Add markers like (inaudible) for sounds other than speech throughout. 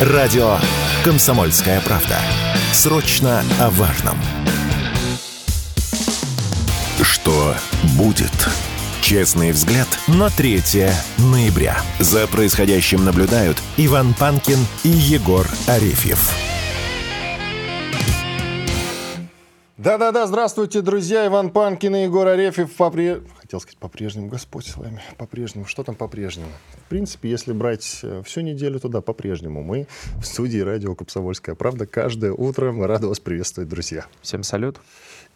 Радио «Комсомольская правда». Срочно о важном. Что будет? Честный взгляд на 3 ноября. За происходящим наблюдают Иван Панкин и Егор Арефьев. Да-да-да, здравствуйте, друзья. Иван Панкин и Егор Арефьев. Попри... Хотел сказать, по-прежнему Господь с вами. По-прежнему. Что там по-прежнему? В принципе, если брать э, всю неделю, то да, по-прежнему. Мы в студии радио «Комсомольская правда» каждое утро. Мы рады вас приветствовать, друзья. Всем салют.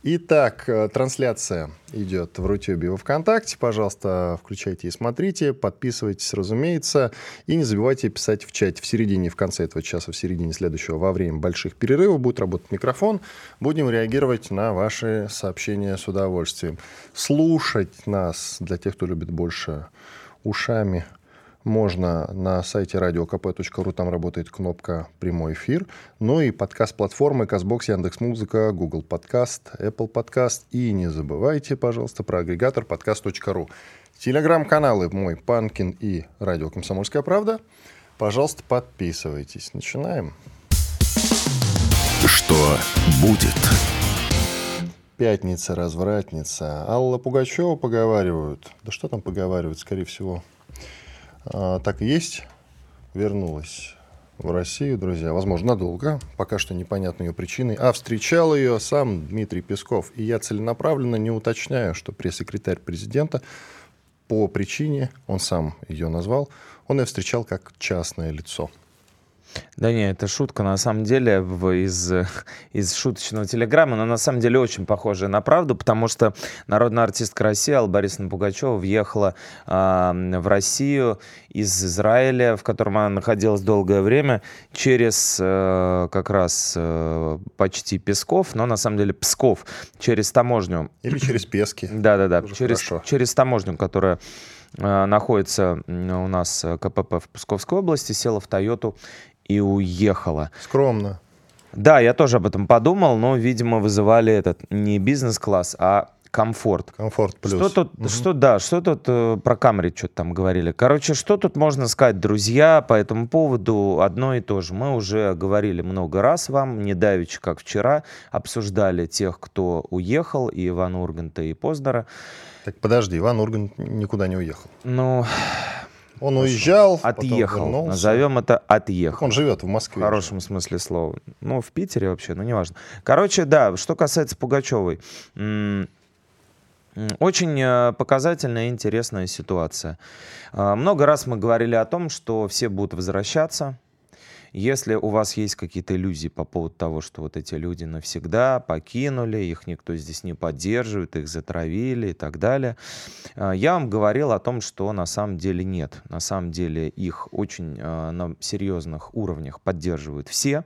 Итак, э, трансляция идет в Рутюбе и во Вконтакте. Пожалуйста, включайте и смотрите, подписывайтесь, разумеется. И не забывайте писать в чате в середине и в конце этого часа, в середине следующего, во время больших перерывов будет работать микрофон. Будем реагировать на ваши сообщения с удовольствием. Слушать нас, для тех, кто любит больше ушами, можно на сайте radiokp.ru, там работает кнопка «Прямой эфир». Ну и подкаст-платформы Казбокс, Яндекс.Музыка, Google Подкаст, Apple Подкаст. И не забывайте, пожалуйста, про агрегатор подкаст.ру. Телеграм-каналы мой Панкин и Радио Комсомольская правда. Пожалуйста, подписывайтесь. Начинаем. Что будет? Пятница, развратница. Алла Пугачева поговаривают. Да что там поговаривают, скорее всего, так и есть, вернулась в Россию, друзья, возможно, надолго, пока что непонятны ее причины, а встречал ее сам Дмитрий Песков. И я целенаправленно не уточняю, что пресс-секретарь президента по причине, он сам ее назвал, он ее встречал как частное лицо. Да не, это шутка на самом деле в, из, (laughs) из шуточного телеграмма, но на самом деле очень похожая на правду, потому что народная артистка России Алла Борисовна Пугачева въехала э, в Россию из Израиля, в котором она находилась долгое время, через э, как раз э, почти Песков, но на самом деле Псков, через таможню. Или через Пески. (clears throat) Да-да-да, через, через таможню, которая э, находится у нас э, КПП в Псковской области, села в Тойоту и уехала. Скромно. Да, я тоже об этом подумал, но, видимо, вызывали этот не бизнес-класс, а комфорт. Комфорт плюс. Что тут, угу. что, да, что тут э, про камеры что-то там говорили. Короче, что тут можно сказать, друзья, по этому поводу одно и то же. Мы уже говорили много раз вам, не давеча, как вчера, обсуждали тех, кто уехал, и Ивана Урганта, и Познера. Так подожди, Иван Ургант никуда не уехал. Ну, он уезжал, отъехал. Назовем это отъехал. Он живет в Москве. В хорошем смысле слова. Ну, в Питере вообще, ну, неважно. Короче, да, что касается Пугачевой. Очень э, показательная и интересная ситуация. А, много раз мы говорили о том, что все будут возвращаться, если у вас есть какие-то иллюзии по поводу того, что вот эти люди навсегда покинули, их никто здесь не поддерживает, их затравили и так далее, а, я вам говорил о том, что на самом деле нет. На самом деле их очень а, на серьезных уровнях поддерживают все.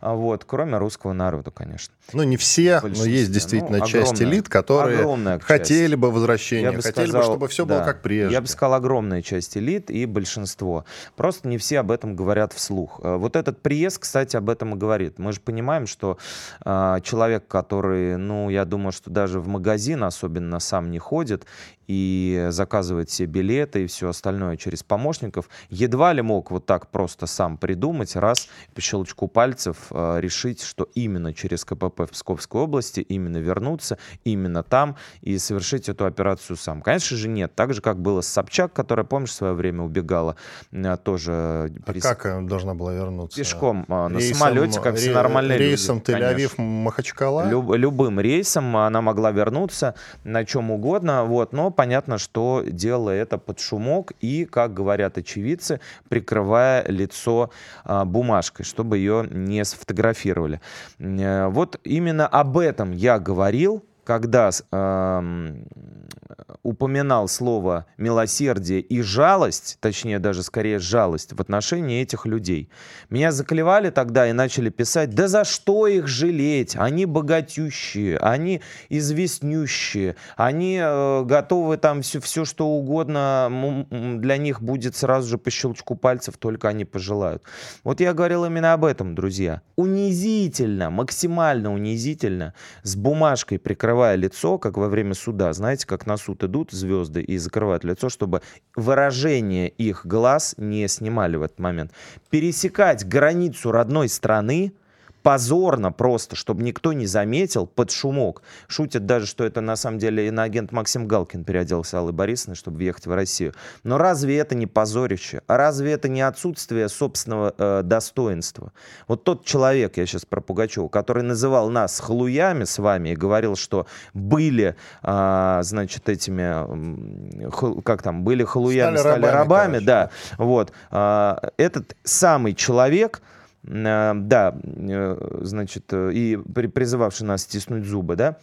А вот, кроме русского народа, конечно. Ну, не все, но есть действительно ну, часть элит, которые хотели бы возвращения, бы хотели сказал, бы, чтобы все да, было как прежде. Я бы сказал, огромная часть элит и большинство. Просто не все об этом говорят вслух. Э, вот этот приезд, кстати, об этом и говорит. Мы же понимаем, что э, человек, который, ну, я думаю, что даже в магазин особенно сам не ходит и заказывает все билеты и все остальное через помощников, едва ли мог вот так просто сам придумать, раз по щелчку пальцев э, решить, что именно через КПП в Псковской области, именно вернуться, именно там и совершить эту операцию сам. Конечно же, нет. Так же, как было с Собчак, которая, помнишь, в свое время убегала, э, тоже... А прис... как должна была вернуться? Пешком, рейсом, на самолете, как все нормальные рейсом. Рейсом Тель-Авив-Махачкала? Люб, любым рейсом она могла вернуться на чем угодно, вот, но понятно, что делала это под шумок и, как говорят очевидцы, прикрывая лицо а, бумажкой, чтобы ее не сфотографировали. Э, вот именно об этом я говорил, когда упоминал слово милосердие и жалость, точнее даже скорее жалость в отношении этих людей. Меня заклевали тогда и начали писать, да за что их жалеть? Они богатющие, они известнющие, они э, готовы там все, все что угодно, для них будет сразу же по щелчку пальцев, только они пожелают. Вот я говорил именно об этом, друзья. Унизительно, максимально унизительно, с бумажкой прикрывать закрывая лицо, как во время суда, знаете, как на суд идут, идут звезды и закрывают лицо, чтобы выражение их глаз не снимали в этот момент. Пересекать границу родной страны – позорно просто, чтобы никто не заметил, под шумок. Шутят даже, что это на самом деле иноагент Максим Галкин переоделся Аллы Борисовны, чтобы въехать в Россию. Но разве это не позорище? А разве это не отсутствие собственного э, достоинства? Вот тот человек, я сейчас про Пугачева, который называл нас халуями с вами и говорил, что были, э, значит, этими, э, как там, были халуями, стали, стали рабами, рабами да. Вот. Э, этот самый человек да, э, значит, э, и призывавший нас стиснуть зубы, да,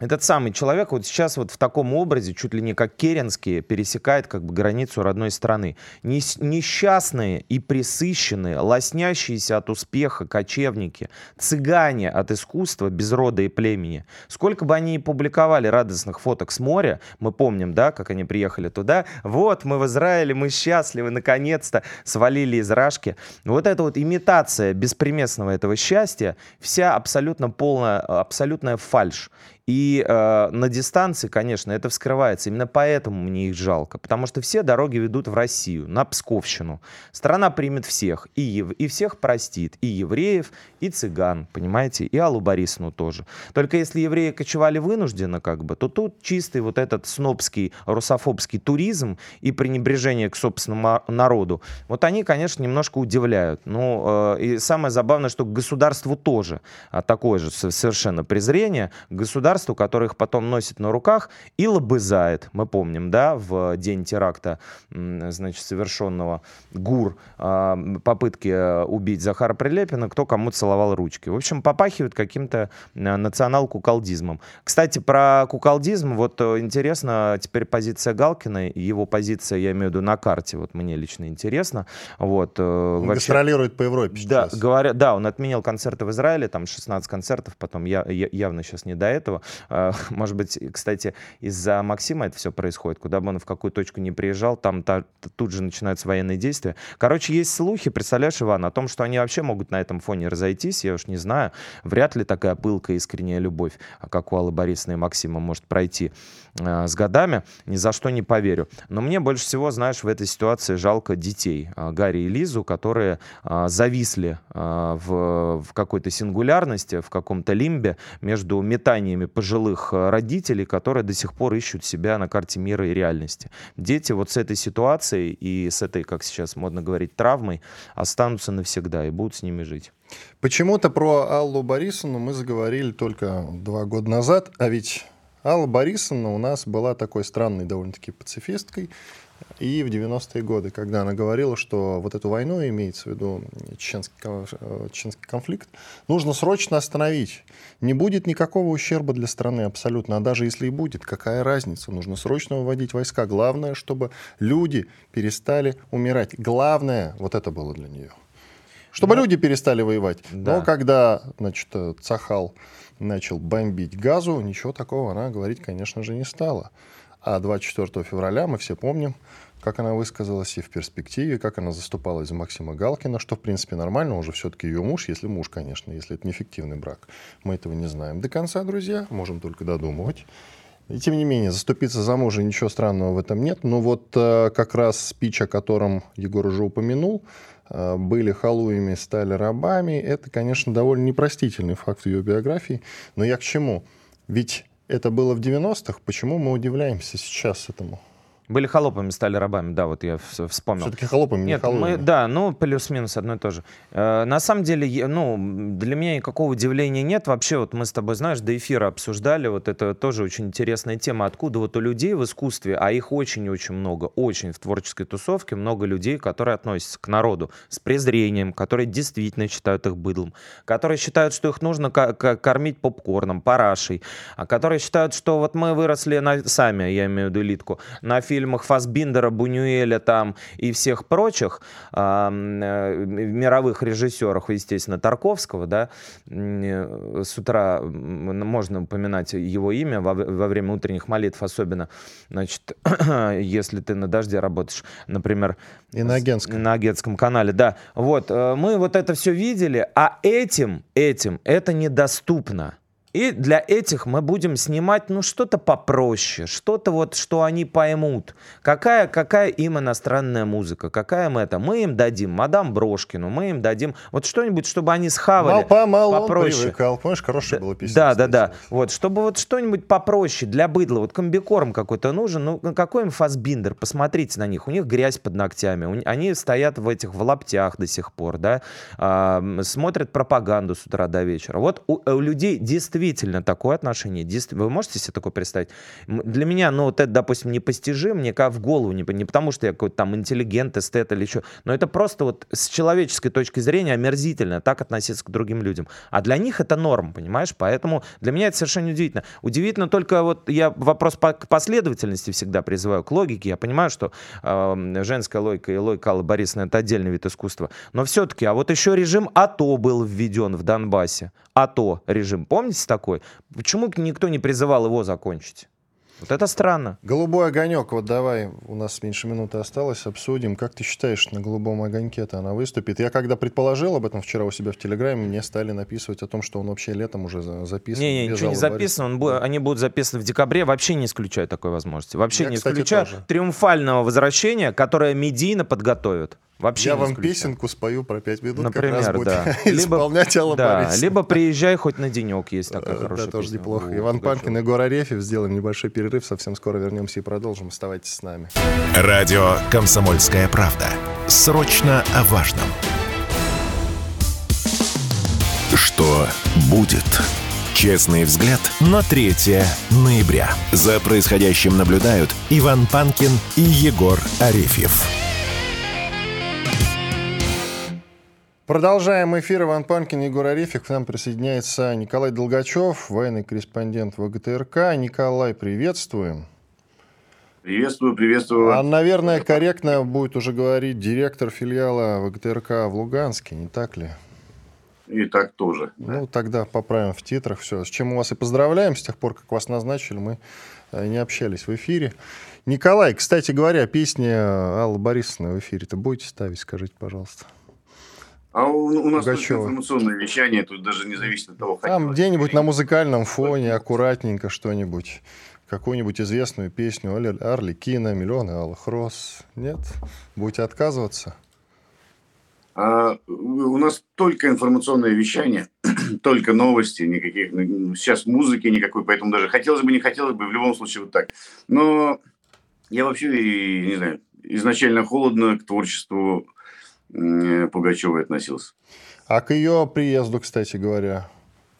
этот самый человек вот сейчас вот в таком образе, чуть ли не как Керенский, пересекает как бы границу родной страны. Несчастные и присыщенные, лоснящиеся от успеха кочевники, цыгане от искусства без рода и племени. Сколько бы они и публиковали радостных фоток с моря, мы помним, да, как они приехали туда, вот мы в Израиле, мы счастливы, наконец-то свалили из Рашки. Вот эта вот имитация беспримесного этого счастья, вся абсолютно полная, абсолютная фальшь. И э, на дистанции, конечно, это вскрывается. Именно поэтому мне их жалко. Потому что все дороги ведут в Россию, на Псковщину. Страна примет всех. И, ев... и всех простит. И евреев, и цыган, понимаете? И Аллу Борисовну тоже. Только если евреи кочевали вынужденно, как бы, то тут чистый вот этот снобский, русофобский туризм и пренебрежение к собственному народу, вот они, конечно, немножко удивляют. Ну, э, и самое забавное, что к государству тоже а, такое же совершенно презрение. Государство государству, которых потом носит на руках и лобызает. Мы помним, да, в день теракта, значит, совершенного ГУР, а, попытки э, убить Захара Прилепина, кто кому целовал ручки. В общем, попахивает каким-то э, национал-куколдизмом. Кстати, про куколдизм, вот э, интересно теперь позиция Галкина, его позиция, я имею в виду, на карте, вот мне лично интересно. Вот, он вообще, гастролирует по Европе да, Говоря, да, он отменил концерты в Израиле, там 16 концертов, потом я, я, явно сейчас не до этого. А, (laughs) может быть, кстати, из-за Максима это все происходит. Куда бы он в какую точку не приезжал, там та, тут же начинаются военные действия. Короче, есть слухи, представляешь, Иван, о том, что они вообще могут на этом фоне разойтись. Я уж не знаю, вряд ли такая пылкая искренняя любовь, как у Аллы Борисовны и Максима, может пройти с годами. Ни за что не поверю. Но мне больше всего, знаешь, в этой ситуации жалко детей. Э, Гарри и Лизу, которые э, зависли э, в, какой-то сингулярности, в каком-то лимбе между метаниями пожилых э, родителей, которые до сих пор ищут себя на карте мира и реальности. Дети вот с этой ситуацией и с этой, как сейчас модно говорить, травмой останутся навсегда и будут с ними жить. Почему-то про Аллу Борисовну мы заговорили только два года назад, а ведь Алла Борисовна у нас была такой странной довольно-таки пацифисткой, и в 90-е годы, когда она говорила, что вот эту войну, имеется в виду чеченский, э, чеченский конфликт, нужно срочно остановить. Не будет никакого ущерба для страны абсолютно. А даже если и будет, какая разница? Нужно срочно выводить войска. Главное, чтобы люди перестали умирать. Главное, вот это было для нее. Чтобы Но... люди перестали воевать. Да. Но когда, значит, Цахал начал бомбить газу, ничего такого она говорить, конечно же, не стала. А 24 февраля мы все помним, как она высказалась и в перспективе, как она заступалась за Максима Галкина, что, в принципе, нормально, уже все-таки ее муж, если муж, конечно, если это неэффективный брак. Мы этого не знаем до конца, друзья, можем только додумывать. И тем не менее, заступиться за мужа, ничего странного в этом нет. Но вот э, как раз спич, о котором Егор уже упомянул, э, были халуями, стали рабами, это, конечно, довольно непростительный факт в ее биографии. Но я к чему? Ведь это было в 90-х, почему мы удивляемся сейчас этому? Были холопами, стали рабами, да, вот я вспомнил. Все-таки холопами, Нет, не мы, да, ну, плюс-минус одно и то же. Э, на самом деле, ну, для меня никакого удивления нет. Вообще, вот мы с тобой, знаешь, до эфира обсуждали, вот это тоже очень интересная тема, откуда вот у людей в искусстве, а их очень-очень много, очень в творческой тусовке, много людей, которые относятся к народу с презрением, которые действительно считают их быдлом, которые считают, что их нужно кормить попкорном, парашей, а которые считают, что вот мы выросли на, сами, я имею в виду элитку, на фильме фильмах Фасбиндера, Бунюэля там и всех прочих э, мировых режиссеров, естественно, Тарковского, да, э, с утра можно упоминать его имя во, во время утренних молитв особенно, значит, (clears throat) если ты на дожде работаешь, например. И на агентском. На агентском канале, да. Вот, э, мы вот это все видели, а этим, этим это недоступно И для этих мы будем снимать, ну, что-то попроще, что-то вот, что они поймут. Какая, какая им иностранная музыка, какая мы это. Мы им дадим мадам Брошкину, мы им дадим вот что-нибудь, чтобы они схавали Мал помал попроще. привыкал. Помнишь, хорошая была песня? Да, да, кстати. да. Вот, чтобы вот что-нибудь попроще для быдла. Вот комбикорм какой-то нужен. Ну, какой им фасбиндер? Посмотрите на них. У них грязь под ногтями. Они стоят в этих, в лаптях до сих пор, да. А, смотрят пропаганду с утра до вечера. Вот у, у людей действительно такое отношение. Вы можете себе такое представить? Для меня, ну, вот это, допустим, непостижимо, мне в голову не, не потому, что я какой-то там интеллигент, эстет или еще, но это просто вот с человеческой точки зрения омерзительно так относиться к другим людям. А для них это норм, понимаешь? Поэтому для меня это совершенно удивительно. Удивительно только вот я вопрос по, к последовательности всегда призываю, к логике. Я понимаю, что э, женская логика и логика Аллы Борисовны это отдельный вид искусства. Но все-таки, а вот еще режим АТО был введен в Донбассе. АТО режим, помните такой? Почему никто не призывал его закончить? Вот это странно. Голубой огонек, вот давай, у нас меньше минуты осталось, обсудим. Как ты считаешь, на голубом огоньке-то она выступит? Я когда предположил об этом вчера у себя в Телеграме, мне стали написывать о том, что он вообще летом уже за- записан. Не-не, без ничего не записано. Он бу- они будут записаны в декабре. Вообще не исключаю такой возможности. Вообще Я, не кстати, исключаю тоже. триумфального возвращения, которое медийно подготовят. Вообще Я не вам исключаю. песенку спою про пять минут, Например, как раз будет да. (laughs) исполнять Алла да, Борисовна. либо приезжай хоть на денек, есть такая Э, хорошая Да, тоже песня неплохо. Иван. Панкин, Егор Арефьев. Сделаем небольшой перерыв. Совсем скоро вернемся и продолжим. Оставайтесь с нами. Радио «Комсомольская правда». Срочно о важном. Что будет? Честный взгляд на 3 ноября. За происходящим наблюдают Иван Панкин и Егор Арефьев. Продолжаем эфир. Иван Панкин, Егор Арефик. К нам присоединяется Николай Долгачев, военный корреспондент ВГТРК. Николай, приветствуем. Приветствую, приветствую. А, наверное, корректно будет уже говорить директор филиала ВГТРК в Луганске, не так ли? И так тоже. Ну, тогда поправим в титрах все. С чем мы вас и поздравляем. С тех пор, как вас назначили, мы э, не общались в эфире. Николай, кстати говоря, песни Аллы Борисовны в эфире-то будете ставить, скажите, пожалуйста. А у, у нас только Пугачёва. информационное вещание, тут даже не зависит от того, Там хотелось где-нибудь на музыкальном фоне, аккуратненько что-нибудь. Какую-нибудь известную песню Оля- Арлекина, «Миллионы алых роз». Нет? Будете отказываться? А, у нас только информационное вещание, (clears throat) только новости, никаких ну, сейчас музыки никакой, поэтому даже хотелось бы, не хотелось бы, в любом случае вот так. Но я вообще, не знаю, изначально холодно к творчеству Пугачевой относился. А к ее приезду, кстати говоря,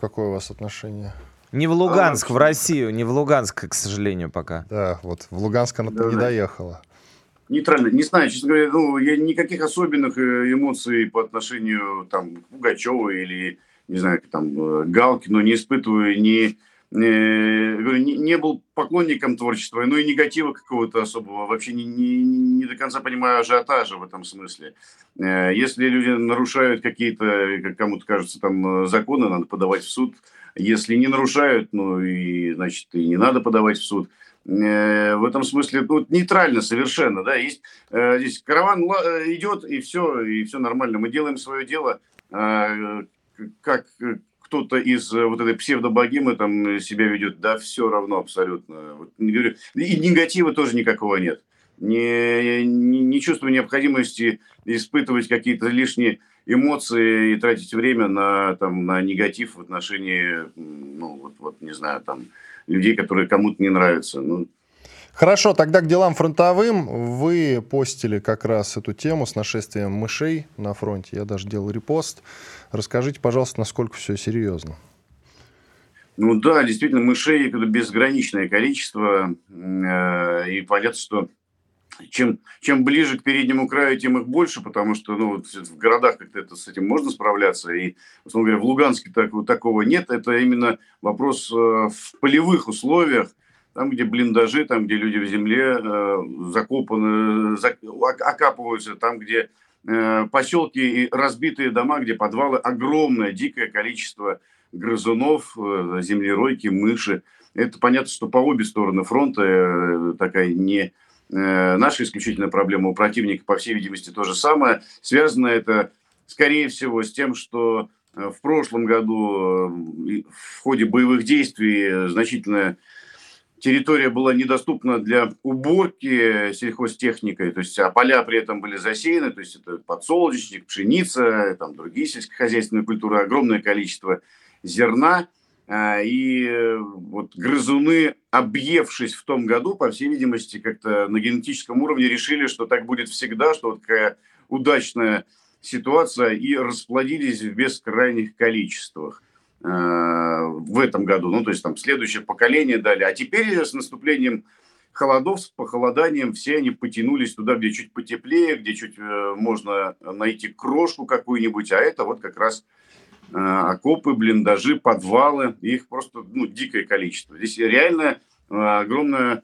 какое у вас отношение? Не в Луганск, А, в Россию, не в Луганск, к сожалению, пока. Да, вот в Луганск она Да, не да. доехала. Нейтрально. Не знаю, честно говоря, ну, я никаких особенных э, эмоций по отношению там, к Пугачеву или, не знаю, к, там, э, Галкину не испытываю, э, говорю, не, не был поклонником творчества, ну и негатива какого-то особого. Вообще не, не, не до конца понимаю ажиотажа в этом смысле. Э, Если люди нарушают какие-то, как кому-то кажется, там э, законы, надо подавать в суд. Если не нарушают, ну и, значит, и не надо подавать в суд. Э, В этом смысле ну, нейтрально совершенно, да, есть э, здесь караван э, идет и все, и все нормально. Мы делаем свое дело, А, к- как э, кто-то из э, вот этой псевдобогемы там э, себя ведет, да, все равно абсолютно. Вот, не говорю, и негатива тоже никакого нет. Не, не, не чувствую необходимости испытывать какие-то лишние эмоции и тратить время на, там, на негатив в отношении, ну, вот, вот не знаю, там, людей, которые кому-то не нравятся. Ну, Хорошо, тогда к делам фронтовым. Вы постили как раз эту тему с нашествием мышей на фронте. Я даже делал репост. Расскажите, пожалуйста, насколько все серьезно. Ну да, действительно, мышей безграничное количество. э, И понятно, что чем, чем ближе к переднему краю, тем их больше, потому что ну, вот в городах как-то это, с этим можно справляться. И, условно говоря, в Луганске так, такого нет. Это именно вопрос э, в полевых условиях, там, где блиндажи, там, где люди в земле э, закопаны, зак- ок- окапываются, там, где поселки и разбитые дома, где подвалы, огромное, дикое количество грызунов, э, землеройки, мыши. Это понятно, что по обе стороны фронта э, такая не э, наша исключительная проблема. У противника, по всей видимости, то же самое. Связано это, скорее всего, с тем, что в прошлом году в ходе боевых действий значительная территория была недоступна для уборки сельхозтехникой, то есть, а поля при этом были засеяны, то есть это подсолнечник, пшеница, там другие сельскохозяйственные культуры, огромное количество зерна. А, и вот грызуны, объевшись в том году, по всей видимости, как-то на генетическом уровне решили, что так будет всегда, что вот такая удачная ситуация, и расплодились в бескрайних количествах. Э, в этом году, ну, то есть там следующее поколение дали. А теперь с наступлением холодов, с похолоданием все они потянулись туда, где чуть потеплее, где чуть э, можно найти крошку какую-нибудь, а это вот как раз э, окопы, блиндажи, подвалы, их просто ну, дикое количество. Здесь реально огромная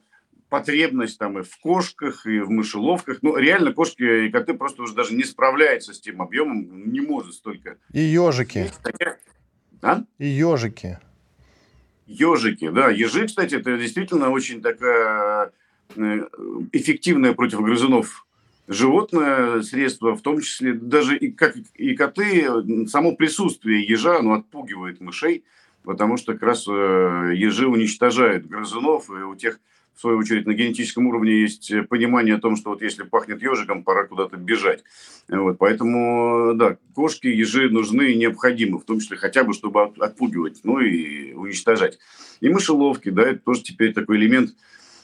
потребность там и в кошках, и в мышеловках. Ну, реально кошки и коты просто уже даже не справляются с тем объемом, не может столько. И ежики. Хотя, а? И ежики. Ежики, да. Ежи, кстати, это действительно очень такая э, эффективное против грызунов животное средство, в том числе даже и как и коты, само присутствие ежа, оно отпугивает мышей, потому что как раз э, ежи уничтожают грызунов, и у тех в свою очередь, на генетическом уровне есть понимание о том, что вот если пахнет ежиком, пора куда-то бежать. Вот, поэтому, да, кошки, ежи нужны и необходимы, в том числе хотя бы, чтобы отпугивать, ну и уничтожать. И мышеловки, да, это тоже теперь такой элемент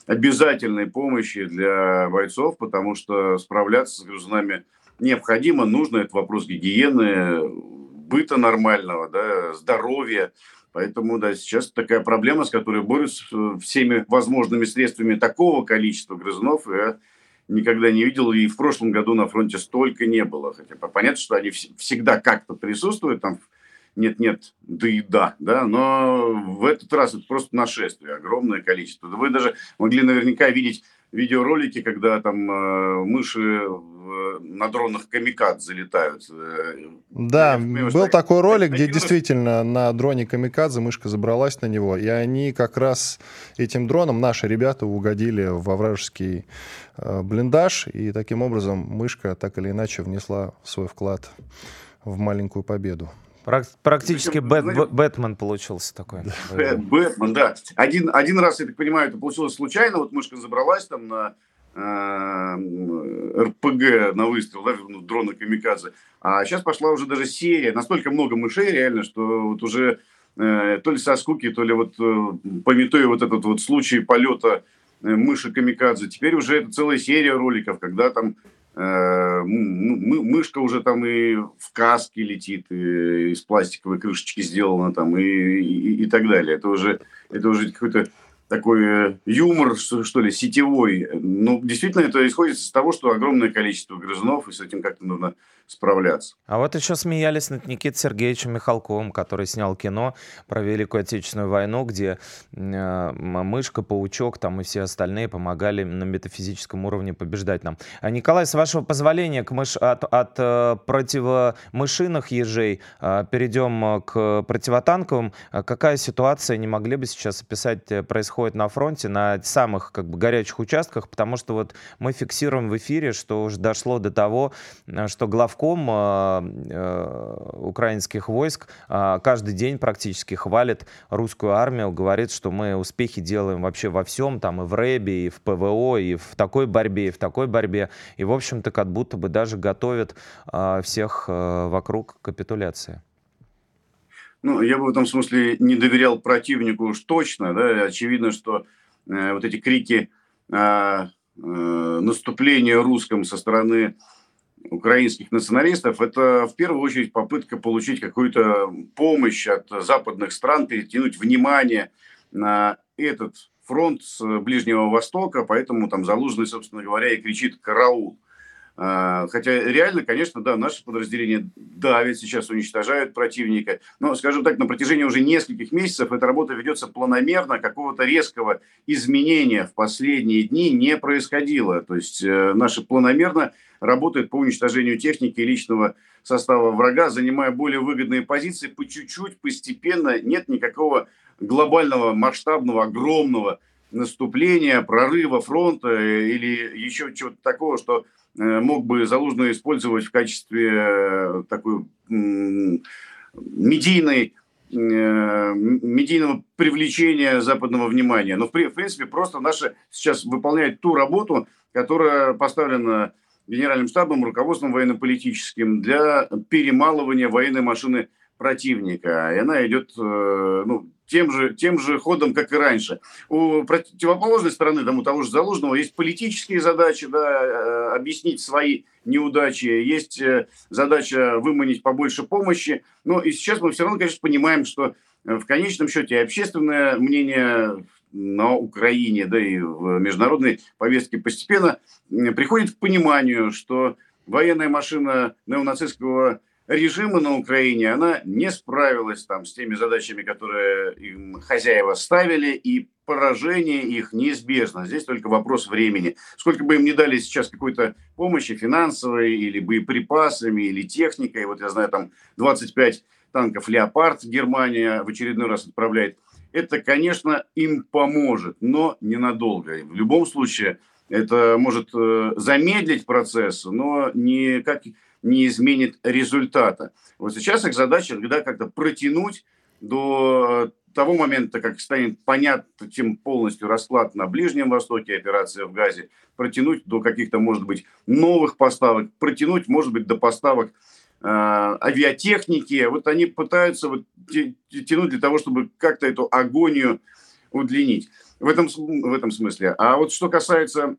обязательной помощи для бойцов, потому что справляться с грызунами необходимо, нужно, это вопрос гигиены, быта нормального, да, здоровья, Поэтому, да, сейчас такая проблема, с которой борются э, всеми возможными средствами такого количества грызунов, я никогда не видел, и в прошлом году на фронте столько не было. Хотя понятно, что они всегда как-то присутствуют, там нет-нет, да и да, да, но в этот раз это просто нашествие, огромное количество. Вы даже могли наверняка видеть видеоролики, когда там э, мыши на дронах камикад залетают. Э, да, понимаю, был такой ролик, где действительно на дроне камикадзе мышка забралась на него, и они как раз этим дроном, наши ребята, угодили во вражеский э, блиндаж, и таким образом мышка так или иначе внесла свой вклад в маленькую победу. Практически Бэт, знаете, Бэтмен получился такой. (laughs) Бэтмен, да. Один, один раз, я так понимаю, это получилось случайно. Вот мышка забралась там на э, РПГ на выстрел, да, ну, дрона Камикадзе. А сейчас пошла уже даже серия. Настолько много мышей реально, что вот уже э, то ли со скуки, то ли вот э, пометуя вот этот вот случай полета э, мыши Камикадзе. Теперь уже это целая серия роликов, когда там Э, мышка уже там и в каске летит, и из пластиковой крышечки сделана там, и, и, и так далее. Это уже, это уже какой-то такой э, юмор, что ли, сетевой. Ну, действительно, это исходит из того, что огромное количество грызунов, и с этим как-то нужно справляться. А вот еще смеялись над Никитой Сергеевичем Михалковым, который снял кино про Великую Отечественную войну, где э, мышка, паучок там и все остальные помогали на метафизическом уровне побеждать нам. А Николай, с вашего позволения, к мыш... от, от э, противомышиных ежей э, перейдем э, к противотанковым. Э, какая ситуация, не могли бы сейчас описать, происходит на фронте, на самых как бы горячих участках, потому что вот мы фиксируем в эфире, что уже дошло до того, что главк главком а, э, украинских войск а, каждый день практически хвалит русскую армию, говорит, что мы успехи делаем вообще во всем, там и в рэбе, и в ПВО, и в такой борьбе, и в такой борьбе. И, в общем-то, как будто бы даже готовят а, всех э, вокруг капитуляции. Ну, я бы в этом смысле не доверял противнику уж точно. Да? Очевидно, что э, вот эти крики э, э, наступления русском со стороны украинских националистов, это в первую очередь попытка получить какую-то помощь от западных стран, перетянуть внимание на этот фронт с Ближнего Востока, поэтому там Залужный, собственно говоря, и кричит «караул». А, хотя реально, конечно, да, наши подразделения давят, сейчас уничтожают противника. Но, скажем так, на протяжении уже нескольких месяцев эта работа ведется планомерно, какого-то резкого изменения в последние дни не происходило. То есть э, наши планомерно работают по уничтожению техники и личного состава врага, занимая более выгодные позиции по чуть-чуть, постепенно. Нет никакого глобального, масштабного, огромного наступления, прорыва фронта или еще чего-то такого, что э, мог бы Залужный использовать в качестве э, такой медийной медийного привлечения западного внимания. Но, в принципе, просто наши сейчас выполняют ту работу, которая поставлена Генеральным штабом, руководством военно-политическим для перемалывания военной машины противника. И она идет э, ну, тем, же, тем же ходом, как и раньше. У противоположной стороны, там, у того же Залужного, есть политические задачи, да, э, объяснить свои неудачи, есть э, задача выманить побольше помощи. Но и сейчас мы все равно, конечно, понимаем, что в конечном счете общественное мнение на Украине, да и в международной повестке постепенно приходит к пониманию, что военная машина неонацистского режима на Украине, она не справилась там с теми задачами, которые им хозяева ставили, и поражение их неизбежно. Здесь только вопрос времени. Сколько бы им не дали сейчас какой-то помощи финансовой, или боеприпасами, или техникой, вот я знаю, там 25 танков «Леопард» Германия в очередной раз отправляет – это, конечно, им поможет, но ненадолго. В любом случае, это может э, замедлить процесс, но никак не изменит результата. Вот сейчас их задача когда как-то протянуть до того момента, как станет понятен полностью расклад на Ближнем Востоке, операция в Газе, протянуть до каких-то, может быть, новых поставок, протянуть, может быть, до поставок Э, авиатехники. Вот они пытаются вот тянуть для того, чтобы как-то эту агонию удлинить. В этом, в этом смысле. А вот что касается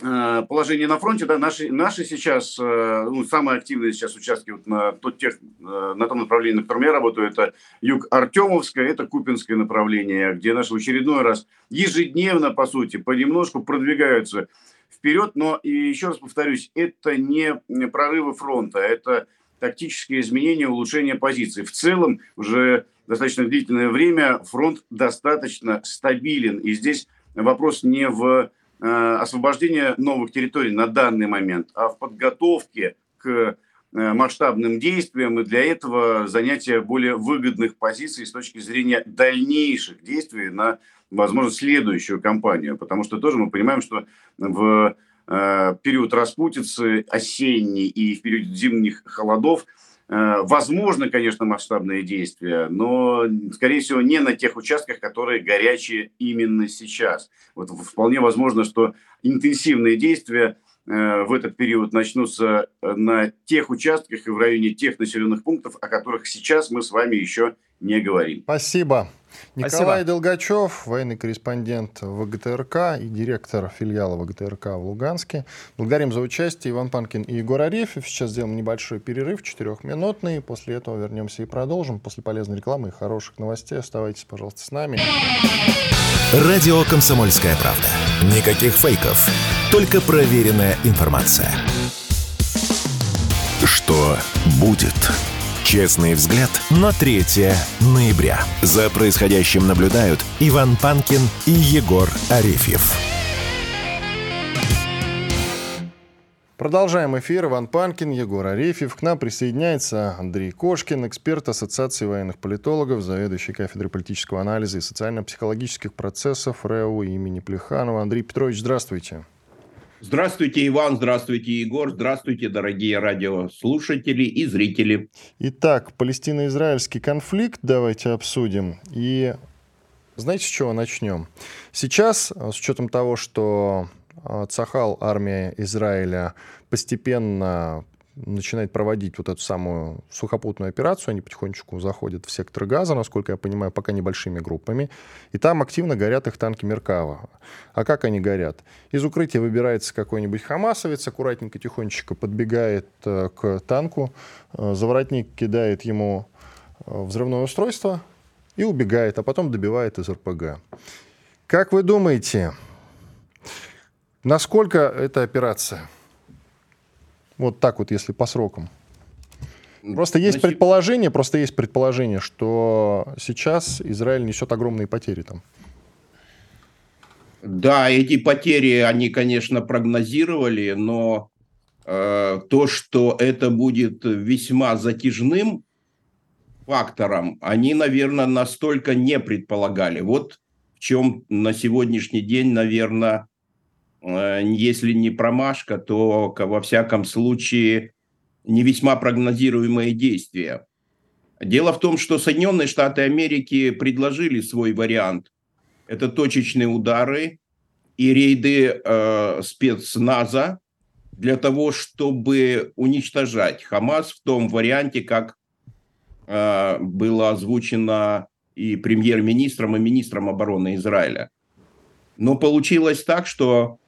э, положения на фронте, да, наши, наши сейчас, э, ну, самые активные сейчас участки вот на, тот тех, на том направлении, на котором я работаю, это юг Артемовское, это Купинское направление, где наши в очередной раз ежедневно, по сути, понемножку продвигаются вперед, но и еще раз повторюсь, это не прорывы фронта, это тактические изменения, улучшение позиций. В целом уже достаточно длительное время фронт достаточно стабилен. И здесь вопрос не в э, освобождении новых территорий на данный момент, а в подготовке к э, масштабным действиям и для этого занятия более выгодных позиций с точки зрения дальнейших действий на, возможно, следующую кампанию. Потому что тоже мы понимаем, что в Э, период распутицы осенний и в период зимних холодов. Э, возможно, конечно, масштабные действия, но, скорее всего, не на тех участках, которые горячие именно сейчас. Вот вполне возможно, что интенсивные действия э, в этот период начнутся на тех участках и в районе тех населенных пунктов, о которых сейчас мы с вами еще не говорим. Спасибо. Николай Спасибо. Долгачев, военный корреспондент ВГТРК и директор филиала ВГТРК в Луганске. Благодарим за участие Иван Панкин и Егор Арефьев. Сейчас сделаем небольшой перерыв, четырехминутный. После этого вернемся и продолжим. После полезной рекламы и хороших новостей оставайтесь, пожалуйста, с нами. Радио «Комсомольская правда». Никаких фейков, только проверенная информация. Что будет? Честный взгляд на 3 ноября. За происходящим наблюдают Иван Панкин и Егор Арефьев. Продолжаем эфир. Иван Панкин, Егор Арефьев. К нам присоединяется Андрей Кошкин, эксперт Ассоциации военных политологов, заведующий кафедрой политического анализа и социально-психологических процессов РЭУ имени Плеханова. Андрей Петрович, здравствуйте. Здравствуйте, Иван, здравствуйте, Егор, здравствуйте, дорогие радиослушатели и зрители. Итак, палестино-израильский конфликт давайте обсудим. И знаете, с чего начнем? Сейчас, с учетом того, что а, Цахал, армия Израиля, постепенно начинает проводить вот эту самую сухопутную операцию. Они потихонечку заходят в сектор газа, насколько я понимаю, пока небольшими группами. И там активно горят их танки Меркава. А как они горят? Из укрытия выбирается какой-нибудь хамасовец, аккуратненько, тихонечко подбегает э, к танку, э, заворотник кидает ему э, взрывное устройство и убегает, а потом добивает из РПГ. Как вы думаете, насколько эта операция – вот так вот, если по срокам. Просто есть Значит... предположение, просто есть предположение, что сейчас Израиль несет огромные потери там. Да, эти потери они, конечно, прогнозировали, но э, то, что это будет весьма затяжным фактором, они, наверное, настолько не предполагали. Вот в чем на сегодняшний день, наверное, если не промашка, то во всяком случае не весьма прогнозируемые действия. Дело в том, что Соединенные Штаты Америки предложили свой вариант. Это точечные удары и рейды э, спецназа для того, чтобы уничтожать Хамас в том варианте, как э, было озвучено и премьер-министром, и министром обороны Израиля. Но получилось так, что э,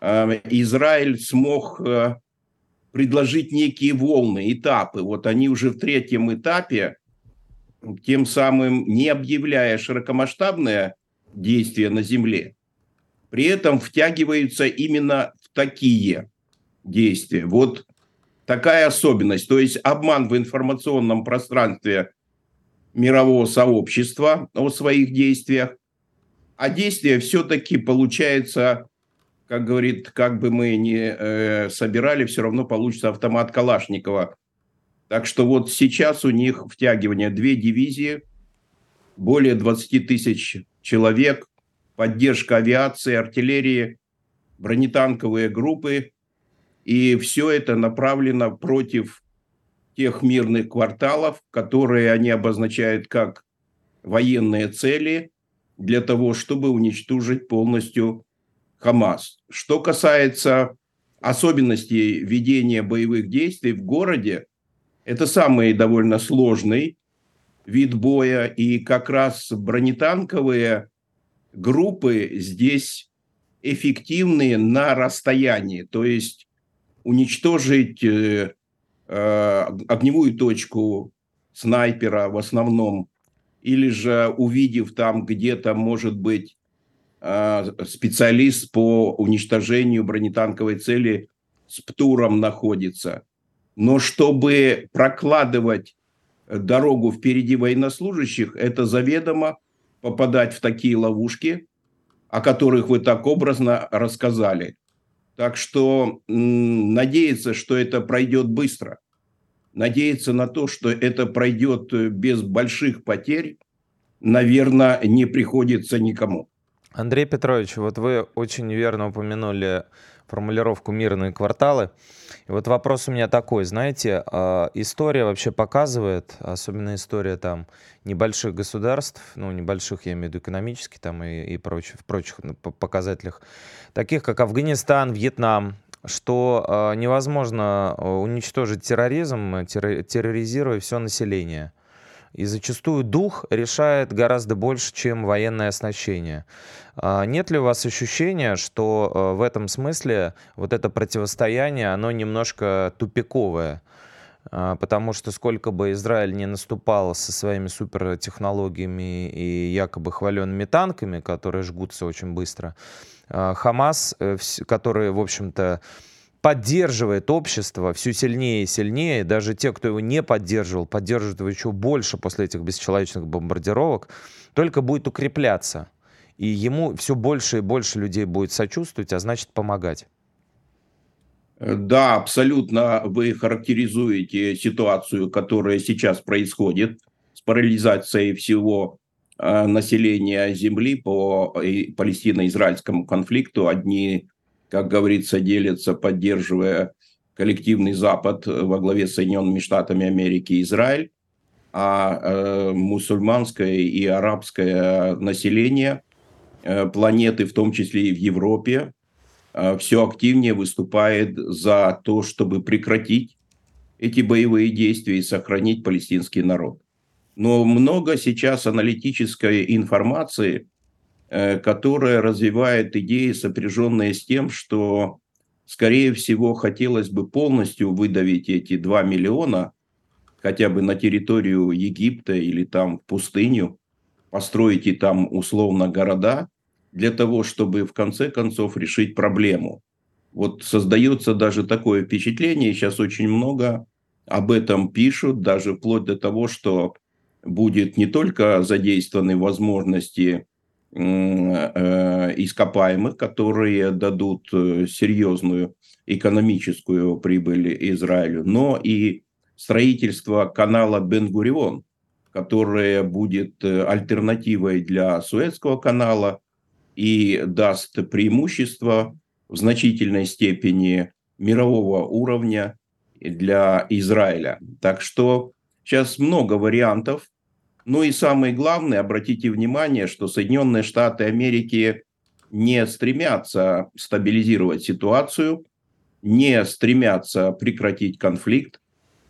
Израиль смог э, предложить некие волны, этапы. Вот они уже в третьем этапе, тем самым не объявляя широкомасштабное действие на Земле, при этом втягиваются именно в такие действия. Вот такая особенность. То есть обман в информационном пространстве мирового сообщества о своих действиях, а действия все-таки получается как говорит, как бы мы ни э, собирали, все равно получится автомат Калашникова. Так что вот сейчас у них втягивание две дивизии, более 20 тысяч человек, поддержка авиации, артиллерии, бронетанковые группы. И все это направлено против тех мирных кварталов, которые они обозначают как военные цели для того, чтобы уничтожить полностью Хамас. Что касается особенностей ведения боевых действий в городе, это самый довольно сложный вид боя, и как раз бронетанковые группы здесь эффективные на расстоянии, то есть уничтожить э, э, огневую точку снайпера в основном, или же увидев там где-то, может быть, специалист по уничтожению бронетанковой цели с ПТУРом находится. Но чтобы прокладывать дорогу впереди военнослужащих, это заведомо попадать в такие ловушки, о которых вы так образно рассказали. Так что надеяться, что это пройдет быстро, надеяться на то, что это пройдет без больших потерь, наверное, не приходится никому. Андрей Петрович, вот вы очень верно упомянули формулировку «мирные кварталы». И вот вопрос у меня такой, знаете, а, история вообще показывает, особенно история там небольших государств, ну, небольших, я имею в виду экономически там и, и прочих, в прочих ну, показателях, таких как Афганистан, Вьетнам, что э, невозможно уничтожить терроризм, терроризируя все население – и зачастую дух решает гораздо больше, чем военное оснащение. А нет ли у вас ощущения, что э, в этом смысле вот это противостояние, оно немножко тупиковое? А, потому что сколько бы Израиль не наступал со своими супертехнологиями и якобы хваленными танками, которые жгутся очень быстро, а, Хамас, э, который, в общем-то, поддерживает общество все сильнее и сильнее. Даже те, кто его не поддерживал, поддерживают его еще больше после этих бесчеловечных бомбардировок, только будет укрепляться. И ему все больше и больше людей будет сочувствовать, а значит помогать. Да, абсолютно вы характеризуете ситуацию, которая сейчас происходит с парализацией всего э, населения Земли по э, палестино-израильскому конфликту. Одни как говорится, делятся, поддерживая коллективный Запад во главе с Соединенными Штатами Америки и Израиль, а э, мусульманское и арабское население э, планеты, в том числе и в Европе, э, все активнее выступает за то, чтобы прекратить эти боевые действия и сохранить палестинский народ. Но много сейчас аналитической информации Э, которая развивает идеи, сопряженные с тем, что, скорее всего, хотелось бы полностью выдавить эти 2 миллиона хотя бы на территорию Египта или там в пустыню, построить и там условно города, для того, чтобы в конце концов решить проблему. Вот создается даже такое впечатление, сейчас очень много об этом пишут, даже вплоть до того, что будет не только задействованы возможности Э, ископаемых, которые дадут э, серьезную экономическую прибыль Израилю, но и строительство канала Бен-Гурион, которое будет э, альтернативой для Суэцкого канала и даст преимущество в значительной степени мирового уровня для Израиля. Так что сейчас много вариантов. Ну и самое главное, обратите внимание, что Соединенные Штаты Америки не стремятся стабилизировать ситуацию, не стремятся прекратить конфликт.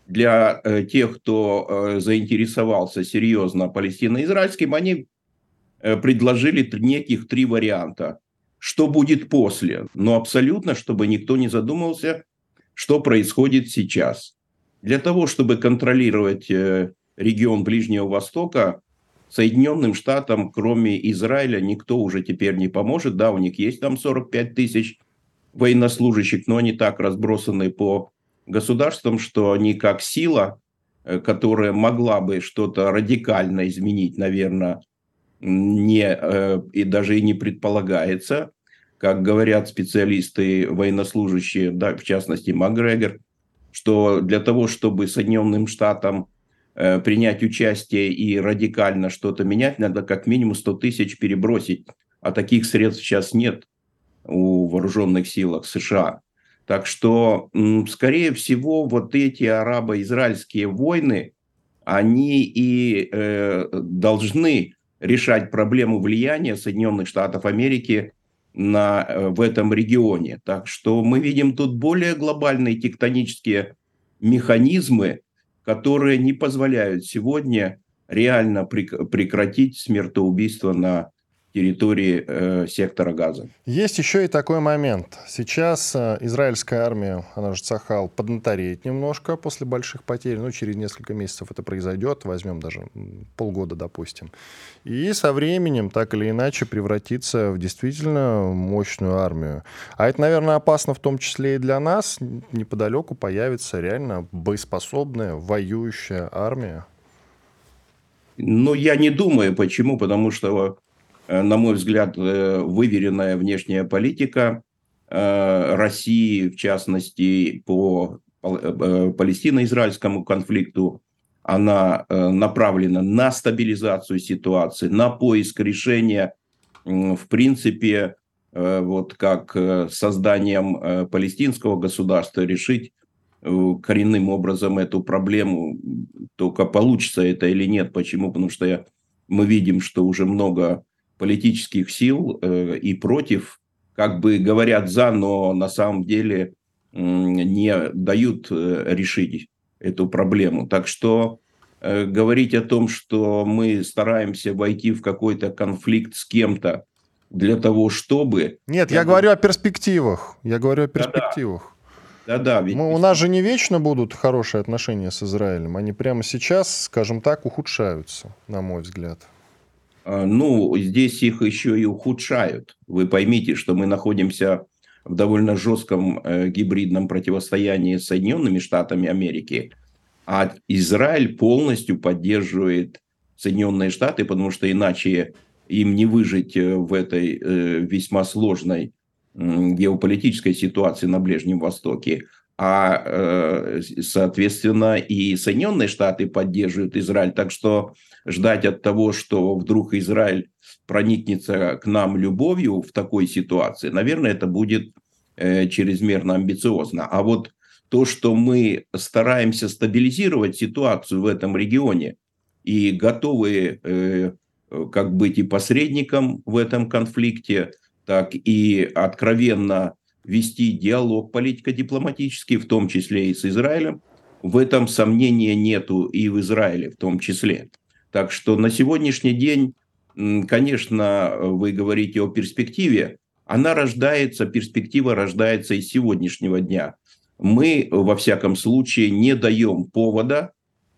Для э, тех, кто э, заинтересовался серьезно палестино-израильским, они э, предложили неких три варианта. Что будет после? Но абсолютно, чтобы никто не задумывался, что происходит сейчас. Для того, чтобы контролировать регион Ближнего Востока, Соединенным Штатам, кроме Израиля, никто уже теперь не поможет. Да, у них есть там 45 тысяч военнослужащих, но они так разбросаны по государствам, что они как сила, э, которая могла бы что-то радикально изменить, наверное, не, э, и даже и не предполагается. Как говорят специалисты военнослужащие, да, в частности Макгрегор, что для того, чтобы Соединенным Штатам принять участие и радикально что-то менять, надо как минимум 100 тысяч перебросить. А таких средств сейчас нет у вооруженных силах США. Так что, скорее всего, вот эти арабо-израильские войны, они и э, должны решать проблему влияния Соединенных Штатов Америки на, э, в этом регионе. Так что мы видим тут более глобальные тектонические механизмы, которые не позволяют сегодня реально прекратить смертоубийство на территории э, сектора Газа. Есть еще и такой момент. Сейчас э, израильская армия, она же Цахал, поднатореет немножко после больших потерь. Ну, через несколько месяцев это произойдет. Возьмем даже полгода, допустим. И со временем, так или иначе, превратится в действительно мощную армию. А это, наверное, опасно в том числе и для нас. Неподалеку появится реально боеспособная, воюющая армия. Ну, я не думаю. Почему? Потому что на мой взгляд, э, выверенная внешняя политика э, России, в частности, по палестино-израильскому конфликту, она направлена на стабилизацию ситуации, на поиск решения, в принципе, вот как созданием палестинского государства решить коренным образом эту проблему, только получится это или нет. Почему? Потому что мы видим, что уже много политических сил э, и против, как бы говорят за, но на самом деле не дают э, решить эту проблему. Так что э, говорить о том, что мы стараемся войти в какой-то конфликт с кем-то для того, чтобы... Нет, я, я говорю о перспективах. Я говорю о перспективах. Да-да. Ведь... Мы, у нас же не вечно будут хорошие отношения с Израилем. Они прямо сейчас, скажем так, ухудшаются, на мой взгляд. А, ну, здесь их еще и ухудшают. Вы поймите, что мы находимся в довольно жестком э, гибридном противостоянии с Соединенными Штатами Америки, а Израиль полностью поддерживает Соединенные Штаты, потому что иначе им не выжить э, в этой э, весьма сложной геополитической ситуации на Ближнем Востоке. А, соответственно, и Соединенные Штаты поддерживают Израиль. Так что ждать от того, что вдруг Израиль проникнется к нам любовью в такой ситуации, наверное, это будет э, чрезмерно амбициозно. А вот то, что мы стараемся стабилизировать ситуацию в этом регионе и готовы э, как быть и посредником в этом конфликте, так и откровенно вести диалог политико-дипломатический, в том числе и с Израилем, в этом сомнения нету и в Израиле в том числе. Так что на сегодняшний день, конечно, вы говорите о перспективе, она рождается, перспектива рождается из сегодняшнего дня. Мы, во всяком случае, не даем повода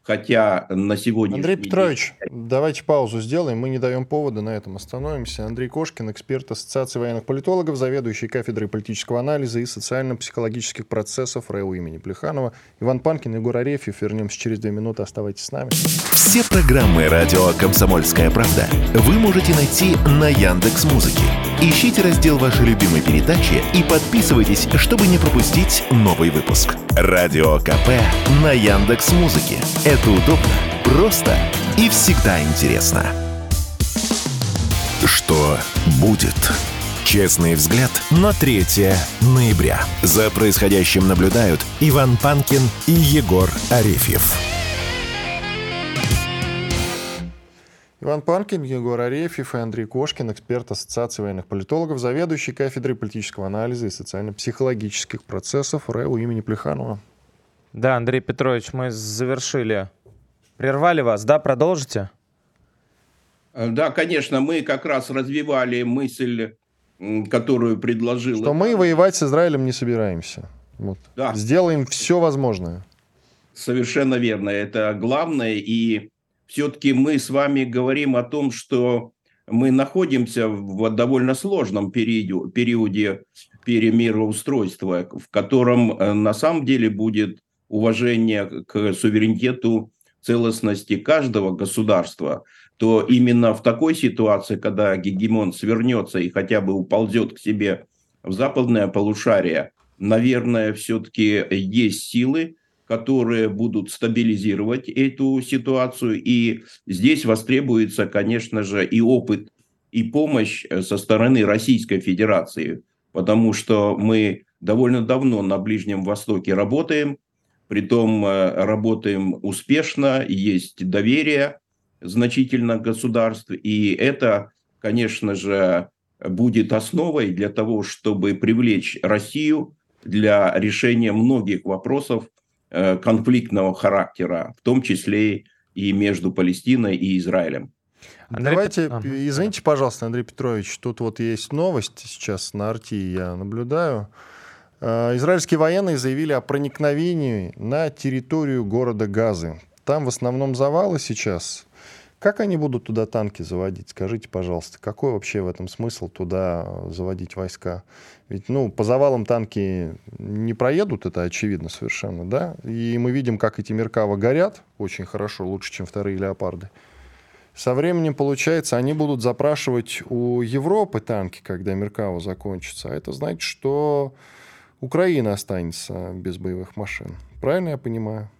Хотя на сегодня... Андрей Петрович, день... давайте паузу сделаем. Мы не даем повода, на этом остановимся. Андрей Кошкин, эксперт Ассоциации военных политологов, заведующий кафедрой политического анализа и социально-психологических процессов РЭУ имени Плеханова. Иван Панкин, Егор Арефьев. Вернемся через две минуты. Оставайтесь с нами. Все программы «Радио Комсомольская правда» вы можете найти на Яндекс Музыке. Ищите раздел вашей любимой передачи и подписывайтесь, чтобы не пропустить новый выпуск. Радио КП на Яндекс Музыке. Это удобно, просто и всегда интересно. Что будет? Честный взгляд на 3 ноября. За происходящим наблюдают Иван Панкин и Егор Арефьев. Иван Панкин, Егор Арефьев и Андрей Кошкин, эксперт Ассоциации военных политологов, заведующий кафедрой политического анализа и социально-психологических процессов РЭУ имени Плеханова. Да, Андрей Петрович, мы завершили. Прервали вас, да? Продолжите? Э, да, конечно, мы как раз развивали мысль, которую предложил... Что мы воевать с Израилем не собираемся. Вот. Да. Сделаем все возможное. Совершенно верно. Это главное. И все-таки мы с вами говорим о том, что мы находимся в довольно сложном периоде, периоде перемироустройства, в котором э, на самом деле будет уважение к суверенитету целостности каждого государства, то именно в такой ситуации, когда гегемон свернется и хотя бы уползет к себе в западное полушарие, наверное, все-таки есть силы, которые будут стабилизировать эту ситуацию. И здесь востребуется, конечно же, и опыт, и помощь э, со стороны Российской Федерации, потому что мы довольно давно на Ближнем Востоке работаем, притом э, работаем успешно, есть доверие значительно государств, и это, конечно же, будет основой для того, чтобы привлечь Россию для решения многих вопросов конфликтного характера, в том числе и между Палестиной и Израилем. Андрей... Давайте, извините, пожалуйста, Андрей Петрович, тут вот есть новость сейчас на Арти, я наблюдаю. Э, израильские военные заявили о проникновении на территорию города Газы. Там в основном завалы сейчас. Как они будут туда танки заводить? Скажите, пожалуйста, какой вообще в этом смысл туда заводить войска? Ведь, ну, по завалам танки не проедут, это очевидно совершенно, да? И мы видим, как эти Меркава горят очень хорошо, лучше, чем вторые леопарды. Со временем, получается, они будут запрашивать у Европы танки, когда Меркава закончится. А это значит, что Украина останется без боевых машин. Правильно я понимаю?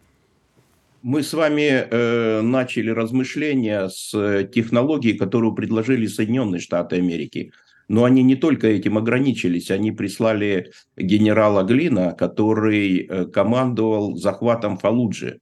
Мы с вами э, начали размышления с технологии, которую предложили Соединенные Штаты Америки – но они не только этим ограничились, они прислали генерала Глина, который э, командовал захватом Фалуджи.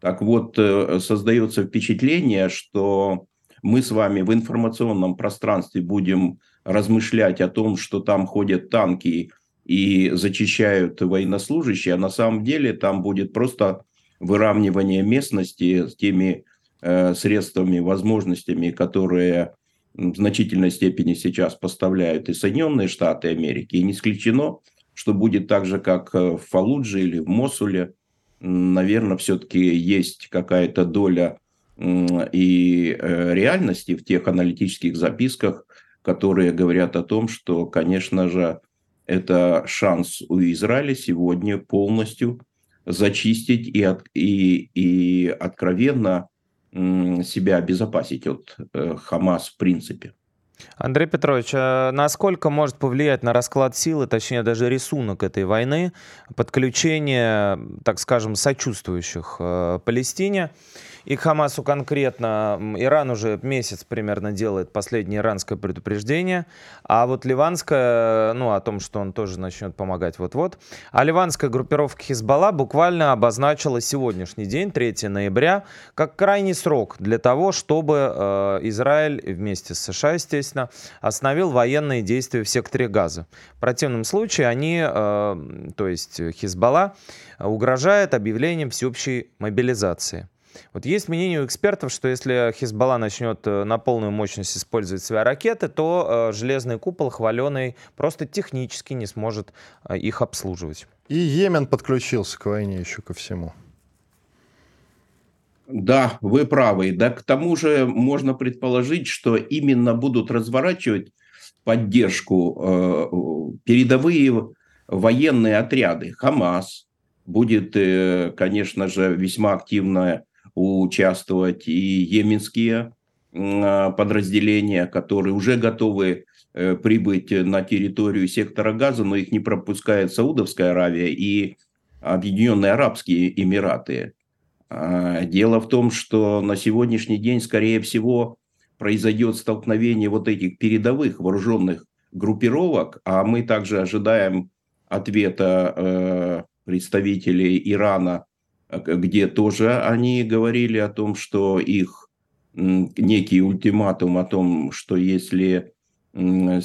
Так вот, э, создается впечатление, что мы с вами в информационном пространстве будем размышлять о том, что там ходят танки и зачищают военнослужащие, а на самом деле там будет просто выравнивание местности с теми э, средствами, возможностями, которые в значительной степени сейчас поставляют и Соединенные Штаты Америки. И не исключено, что будет так же, как э, в Фалудже или в Мосуле. Наверное, все-таки есть какая-то доля и э, реальности в тех аналитических записках, которые говорят о том, что, конечно же, это шанс у Израиля сегодня полностью зачистить и, от, и, и откровенно себя обезопасить от э, Хамас в принципе. Андрей Петрович, а насколько может повлиять на расклад силы, точнее даже рисунок этой войны, подключение, так скажем, сочувствующих э, Палестине? И Хамасу конкретно Иран уже месяц примерно делает последнее иранское предупреждение, а вот ливанская, ну, о том, что он тоже начнет помогать вот-вот, а ливанская группировка Хизбалла буквально обозначила сегодняшний день, 3 ноября, как крайний срок для того, чтобы э, Израиль вместе с США, естественно, остановил военные действия в секторе Газа. В противном случае они, э, то есть Хизбалла, угрожает объявлением всеобщей мобилизации. Вот есть мнение у экспертов, что если Хизбалла начнет э, на полную мощность использовать свои ракеты, то э, железный купол хваленый просто технически не сможет э, их обслуживать. И Йемен подключился к войне еще ко всему. Да, вы правы. Да к тому же можно предположить, что именно будут разворачивать поддержку э, передовые военные отряды. Хамас будет, э, конечно же, весьма активная участвовать и йеменские а, подразделения, которые уже готовы э, прибыть на территорию сектора Газа, но их не пропускает Саудовская Аравия и Объединенные Арабские Эмираты. А, дело в том, что на сегодняшний день, скорее всего, произойдет столкновение вот этих передовых вооруженных группировок, а мы также ожидаем ответа э, представителей Ирана где тоже они говорили о том, что их некий ультиматум о том, что если э,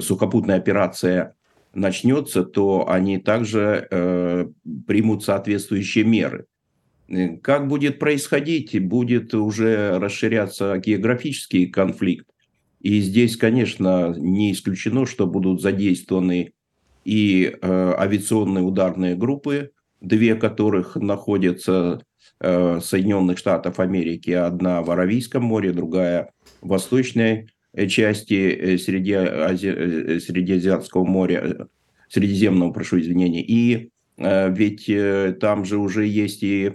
сухопутная операция начнется, то они также э, примут соответствующие меры. Э, как будет происходить? Будет уже расширяться географический конфликт. И здесь, конечно, не исключено, что будут задействованы и э, авиационные ударные группы, две которых находятся э, Соединенных Штатов Америки, одна в Аравийском море, другая в восточной части э, среди, Ази... Э, Средиземного моря, э, Средиземного, прошу извинения. И э, ведь э, там же уже есть и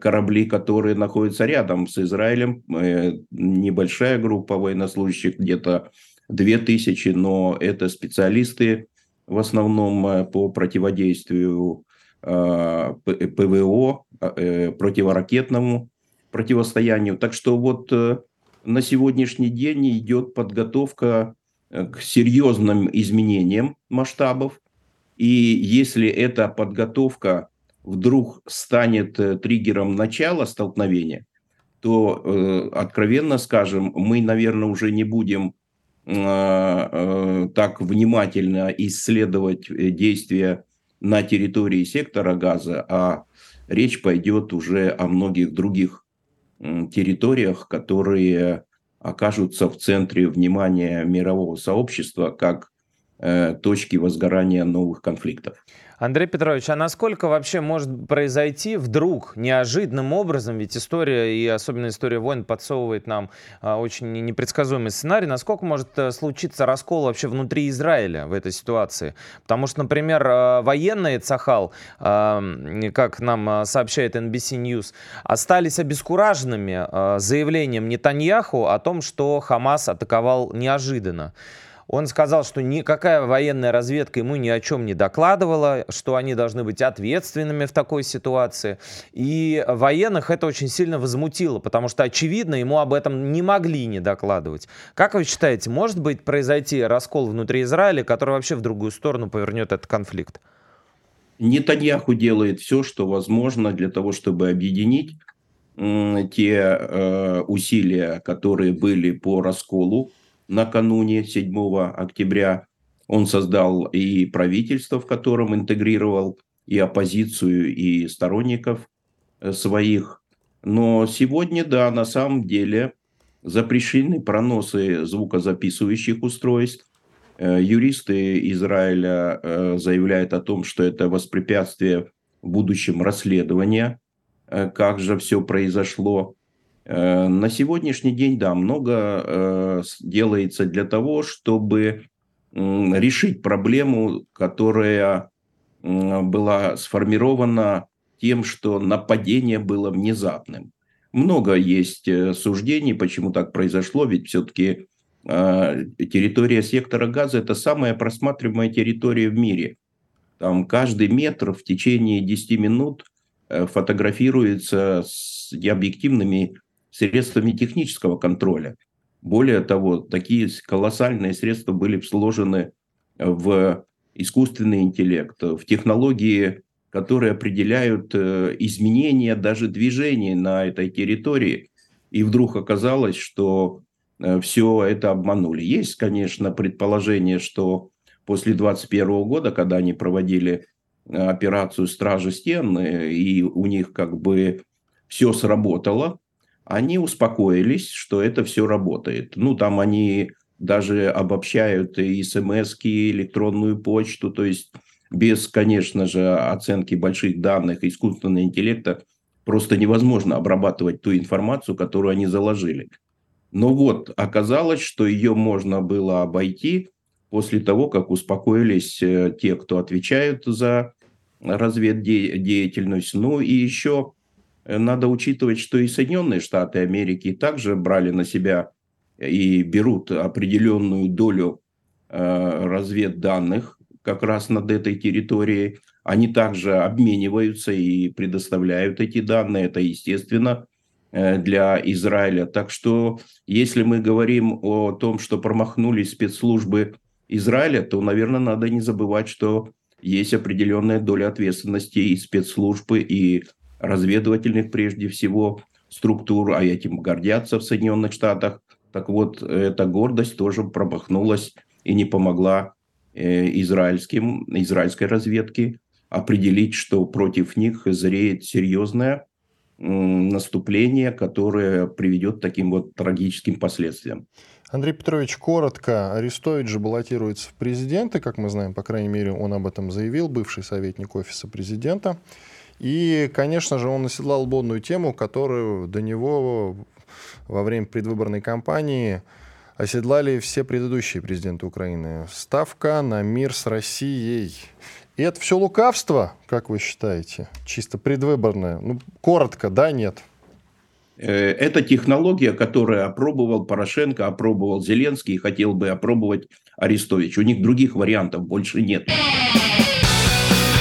корабли, которые находятся рядом с Израилем. Э, небольшая группа военнослужащих, где-то 2000, но это специалисты в основном по противодействию ПВО, противоракетному противостоянию. Так что вот на сегодняшний день идет подготовка к серьезным изменениям масштабов. И если эта подготовка вдруг станет э, триггером начала столкновения, то, э, откровенно скажем, мы, наверное, уже не будем э, так внимательно исследовать действия на территории сектора газа, а речь пойдет уже о многих других территориях, которые окажутся в центре внимания мирового сообщества как точки возгорания новых конфликтов. Андрей Петрович, а насколько вообще может произойти вдруг неожиданным образом, ведь история и особенно история войн подсовывает нам а, очень непредсказуемый сценарий, насколько может а, случиться раскол вообще внутри Израиля в этой ситуации? Потому что, например, а, военные Цахал, а, как нам а, сообщает NBC News, остались обескураженными а, заявлением Нетаньяху о том, что Хамас атаковал неожиданно. Он сказал, что никакая военная разведка ему ни о чем не докладывала, что они должны быть ответственными в такой ситуации. И военных это очень сильно возмутило, потому что, очевидно, ему об этом не могли не докладывать. Как вы считаете, может быть произойти раскол внутри Израиля, который вообще в другую сторону повернет этот конфликт? Нетаньяху делает все, что возможно для того, чтобы объединить те э, усилия, которые были по расколу накануне 7 октября. Он создал и правительство, в котором интегрировал и оппозицию, и сторонников э, своих. Но сегодня, да, на самом деле запрещены проносы звукозаписывающих устройств. Э, юристы Израиля э, заявляют о том, что это воспрепятствие в будущем расследования, как же все произошло. Э, на сегодняшний день, да, много э, делается для того, чтобы решить проблему, которая была сформирована тем, что нападение было внезапным. Много есть э, суждений, почему так произошло, ведь все-таки территория сектора газа – это самая просматриваемая территория в мире. Там каждый метр в течение 10 минут фотографируется с объективными средствами технического контроля. Более того, такие колоссальные средства были сложены в искусственный интеллект, в технологии, которые определяют э, изменения даже движений на этой территории. И вдруг оказалось, что э, все это обманули. Есть, конечно, предположение, что после 2021 года, когда они проводили э, операцию «Стражи стен», и у них как бы все сработало, они успокоились, что это все работает. Ну, там они даже обобщают и смс и электронную почту, то есть без, конечно же, оценки больших данных искусственного интеллекта просто невозможно обрабатывать ту информацию, которую они заложили. Но вот оказалось, что ее можно было обойти после того, как успокоились э, те, кто отвечают за разведдеятельность. Ну и еще надо учитывать, что и Соединенные Штаты Америки также брали на себя и берут определенную долю э, разведданных как раз над этой территорией. Они также обмениваются и предоставляют эти данные. Это естественно э, для Израиля. Так что если мы говорим о том, что промахнулись спецслужбы Израиля, то, наверное, надо не забывать, что есть определенная доля ответственности и спецслужбы, и разведывательных прежде всего структур, а этим гордятся в Соединенных Штатах. Так вот, эта гордость тоже промахнулась и не помогла э, израильским, израильской разведке определить, что против них зреет серьезное наступление, которое приведет к таким вот трагическим последствиям. Андрей Петрович, коротко, Арестович же баллотируется в президенты, как мы знаем, по крайней мере, он об этом заявил, бывший советник офиса президента. И, конечно же, он оседлал модную тему, которую до него во время предвыборной кампании оседлали все предыдущие президенты Украины. Ставка на мир с Россией. И это все лукавство, как вы считаете, чисто предвыборное? Ну, коротко, да, нет? Э, это технология, которую опробовал Порошенко, опробовал Зеленский и хотел бы опробовать Арестович. У них других вариантов больше нет.